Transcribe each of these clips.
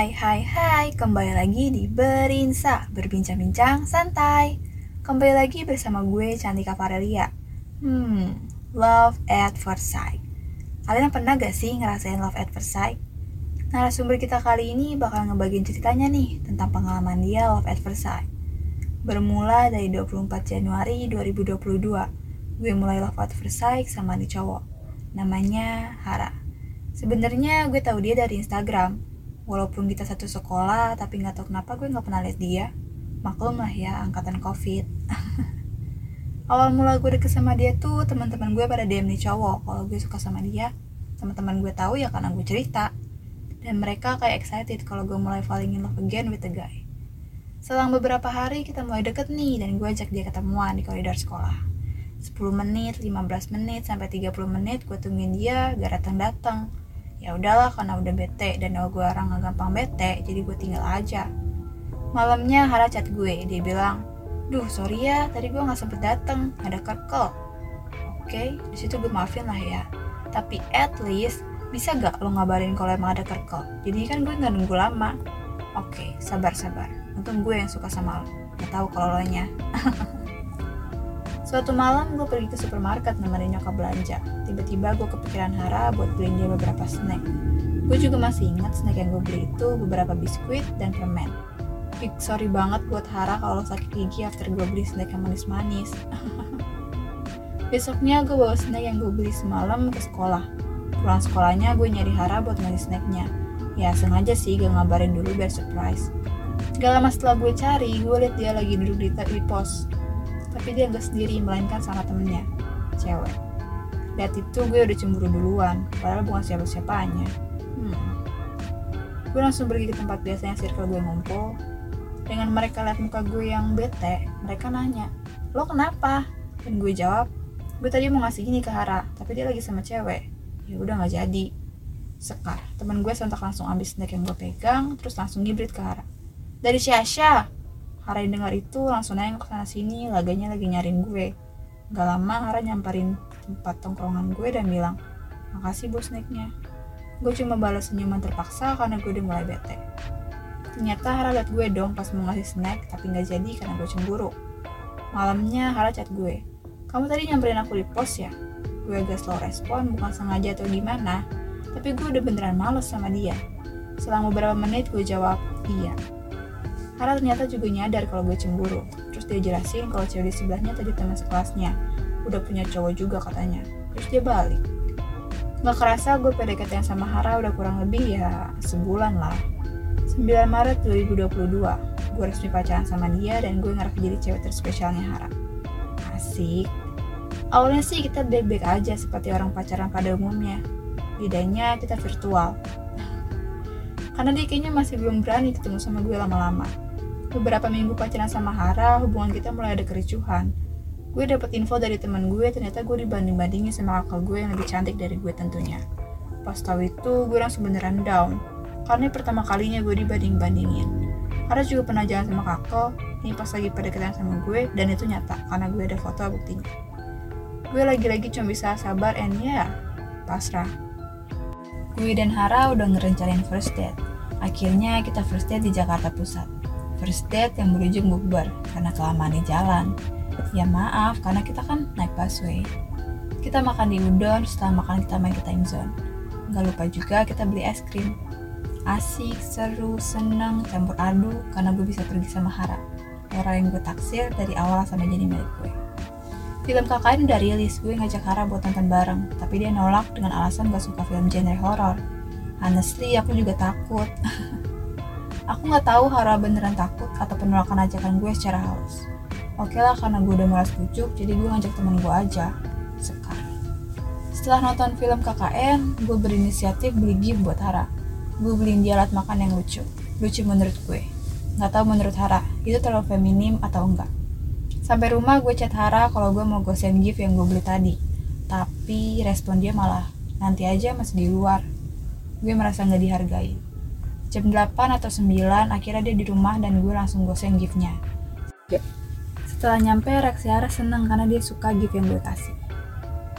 Hai hai hai, kembali lagi di Berinsa, berbincang-bincang santai. Kembali lagi bersama gue Cantika Farelia. Hmm, love at first sight. Kalian pernah gak sih ngerasain love at first sight? Narasumber kita kali ini bakal ngebagiin ceritanya nih tentang pengalaman dia love at first sight. Bermula dari 24 Januari 2022, gue mulai love at first sight sama nih cowok. Namanya Hara. Sebenarnya gue tahu dia dari Instagram. Walaupun kita satu sekolah, tapi nggak tahu kenapa gue nggak pernah lihat dia. Maklum lah ya, angkatan COVID. Awal mula gue deket sama dia tuh teman-teman gue pada DM nih cowok kalau gue suka sama dia. Teman-teman gue tahu ya karena gue cerita. Dan mereka kayak excited kalau gue mulai falling in love again with the guy. Selang beberapa hari kita mulai deket nih dan gue ajak dia ketemuan di koridor sekolah. 10 menit, 15 menit, sampai 30 menit gue tungguin dia gak datang-datang ya udahlah karena udah bete dan gue orang gak gampang bete jadi gue tinggal aja. Malamnya Hara chat gue dia bilang duh sorry ya tadi gue nggak sempet dateng ada kerkel. Oke okay, di situ gue maafin lah ya. Tapi at least bisa gak lo ngabarin kalau emang ada kerkel? Jadi kan gue nggak nunggu lama. Oke sabar sabar untung gue yang suka sama lo. Gak tahu kalau lo nya Suatu malam gue pergi ke supermarket nemenin nyokap belanja. Tiba-tiba gue kepikiran Hara buat beliin dia beberapa snack. Gue juga masih ingat snack yang gue beli itu beberapa biskuit dan permen. Big sorry banget buat Hara kalau sakit gigi after gue beli snack yang manis-manis. Besoknya gue bawa snack yang gue beli semalam ke sekolah. Pulang sekolahnya gue nyari Hara buat ngasih snacknya. Ya sengaja sih gak ngabarin dulu biar surprise. Gak lama setelah gue cari, gue liat dia lagi duduk di, di pos tapi dia nggak sendiri melainkan sama temennya cewek. Lihat itu gue udah cemburu duluan padahal bukan siapa-siapanya. Hmm. gue langsung pergi ke tempat biasanya circle gue ngumpul. Dengan mereka lihat muka gue yang bete mereka nanya lo kenapa? Dan gue jawab gue tadi mau ngasih gini ke Hara tapi dia lagi sama cewek. Ya udah nggak jadi. Sekar, teman gue sontak langsung ambil snack yang gue pegang, terus langsung ngibrit ke Hara. Dari Syasha, Hara dengar itu langsung nengok sana sini, laganya lagi nyariin gue. Gak lama Hara nyamperin tempat tongkrongan gue dan bilang, makasih bos snacknya. Gue cuma balas senyuman terpaksa karena gue udah mulai bete. Ternyata Hara liat gue dong pas mau ngasih snack, tapi gak jadi karena gue cemburu. Malamnya Hara chat gue, kamu tadi nyamperin aku di pos ya? Gue agak slow respon, bukan sengaja atau gimana, tapi gue udah beneran males sama dia. Selama beberapa menit gue jawab, iya. Hara ternyata juga nyadar kalau gue cemburu. Terus dia jelasin kalau cewek di sebelahnya tadi teman sekelasnya. Udah punya cowok juga katanya. Terus dia balik. Gak kerasa gue PDKT yang sama Hara udah kurang lebih ya sebulan lah. 9 Maret 2022, gue resmi pacaran sama dia dan gue ngarep jadi cewek terspesialnya Hara. Asik. Awalnya sih kita baik-baik aja seperti orang pacaran pada umumnya. Bedanya kita virtual. Karena dia kayaknya masih belum berani ketemu sama gue lama-lama Beberapa minggu pacaran sama Hara, hubungan kita mulai ada kericuhan. Gue dapet info dari teman gue, ternyata gue dibanding-bandingin sama kakak gue yang lebih cantik dari gue tentunya. Pas tahu itu, gue langsung beneran down. Karena pertama kalinya gue dibanding-bandingin. Hara juga pernah jalan sama kakak, ini pas lagi pada kedekatan sama gue, dan itu nyata, karena gue ada foto buktinya. Gue lagi-lagi cuma bisa sabar and ya, yeah, pasrah. Gue dan Hara udah ngerencanain first date. Akhirnya kita first date di Jakarta Pusat first date yang berujung bukber karena kelamaan di jalan. Ya maaf, karena kita kan naik busway. Kita makan di udon, setelah makan kita main ke time zone. Gak lupa juga kita beli es krim. Asik, seru, senang, campur aduk karena gue bisa pergi sama Hara. Orang yang gue taksir dari awal sampai jadi milik gue. Film KKN udah rilis, gue ngajak Hara buat nonton bareng, tapi dia nolak dengan alasan gak suka film genre horor. Honestly, aku juga takut. Aku nggak tahu Hara beneran takut atau penolakan ajakan gue secara halus. Oke lah karena gue udah malas bujuk, jadi gue ngajak temen gue aja. Sekarang. Setelah nonton film KKN, gue berinisiatif beli gift buat Hara. Gue beliin dia alat makan yang lucu. Lucu menurut gue. Nggak tahu menurut Hara, itu terlalu feminim atau enggak. Sampai rumah gue chat Hara kalau gue mau gosen gift yang gue beli tadi. Tapi respon dia malah, nanti aja masih di luar. Gue merasa nggak dihargai jam 8 atau 9 akhirnya dia di rumah dan gue langsung gosen giftnya setelah nyampe reaksi Ara seneng karena dia suka gift yang gue kasih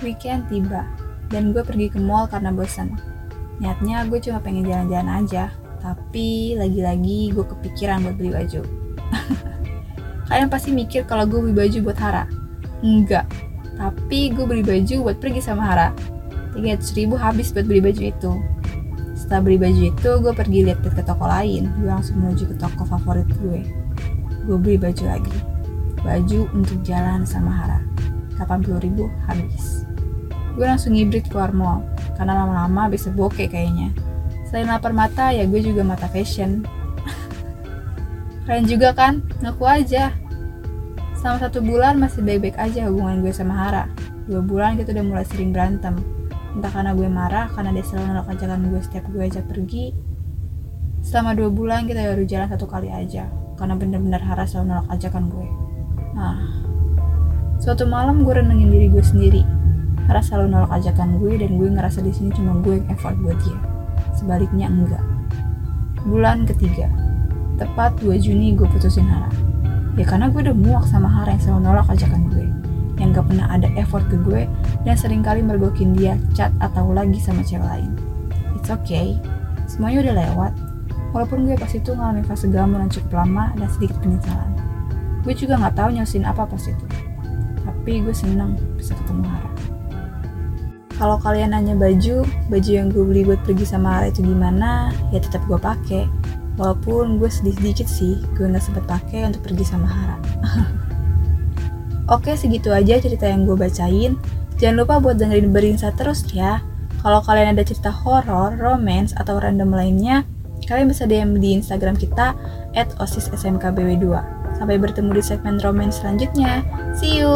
weekend tiba dan gue pergi ke mall karena bosan niatnya gue cuma pengen jalan-jalan aja Tapi lagi-lagi gue kepikiran buat beli baju. Kalian pasti mikir kalau gue beli baju buat Hara. Enggak. Tapi gue beli baju buat pergi sama Hara. 300 ribu habis buat beli baju itu. Setelah beli baju itu, gue pergi lihat-lihat ke toko lain. Gue langsung menuju ke toko favorit gue. Gue beli baju lagi. Baju untuk jalan sama Hara. 80 ribu habis. Gue langsung ngibrit keluar mall. Karena lama-lama bisa bokeh kayaknya. Selain lapar mata, ya gue juga mata fashion. Kalian juga kan? Ngaku aja. Selama satu bulan masih baik-baik aja hubungan gue sama Hara. Dua bulan kita udah mulai sering berantem. Entah karena gue marah, karena dia selalu nolak ajakan gue setiap gue ajak pergi. Selama dua bulan kita baru jalan satu kali aja, karena bener-bener Hara selalu nolak ajakan gue. Nah, suatu malam gue renungin diri gue sendiri. Hara selalu nolak ajakan gue dan gue ngerasa di sini cuma gue yang effort buat dia. Sebaliknya enggak. Bulan ketiga, tepat 2 Juni gue putusin Hara. Ya karena gue udah muak sama Hara yang selalu nolak ajakan gue yang gak pernah ada effort ke gue dan sering kali mergokin dia chat atau lagi sama cewek lain. It's okay, semuanya udah lewat. Walaupun gue pas itu ngalamin fase galau yang cukup lama dan sedikit penyesalan. Gue juga gak tahu nyelesain apa pas itu. Tapi gue seneng bisa ketemu Hara. Kalau kalian nanya baju, baju yang gue beli buat pergi sama Hara itu gimana, ya tetap gue pakai. Walaupun gue sedih sedikit sih, gue nggak sempet pakai untuk pergi sama Hara. Oke, segitu aja cerita yang gue bacain. Jangan lupa buat dengerin Berinsa terus ya. Kalau kalian ada cerita horor, romance, atau random lainnya, kalian bisa DM di Instagram kita at osissmkbw2. Sampai bertemu di segmen romance selanjutnya. See you!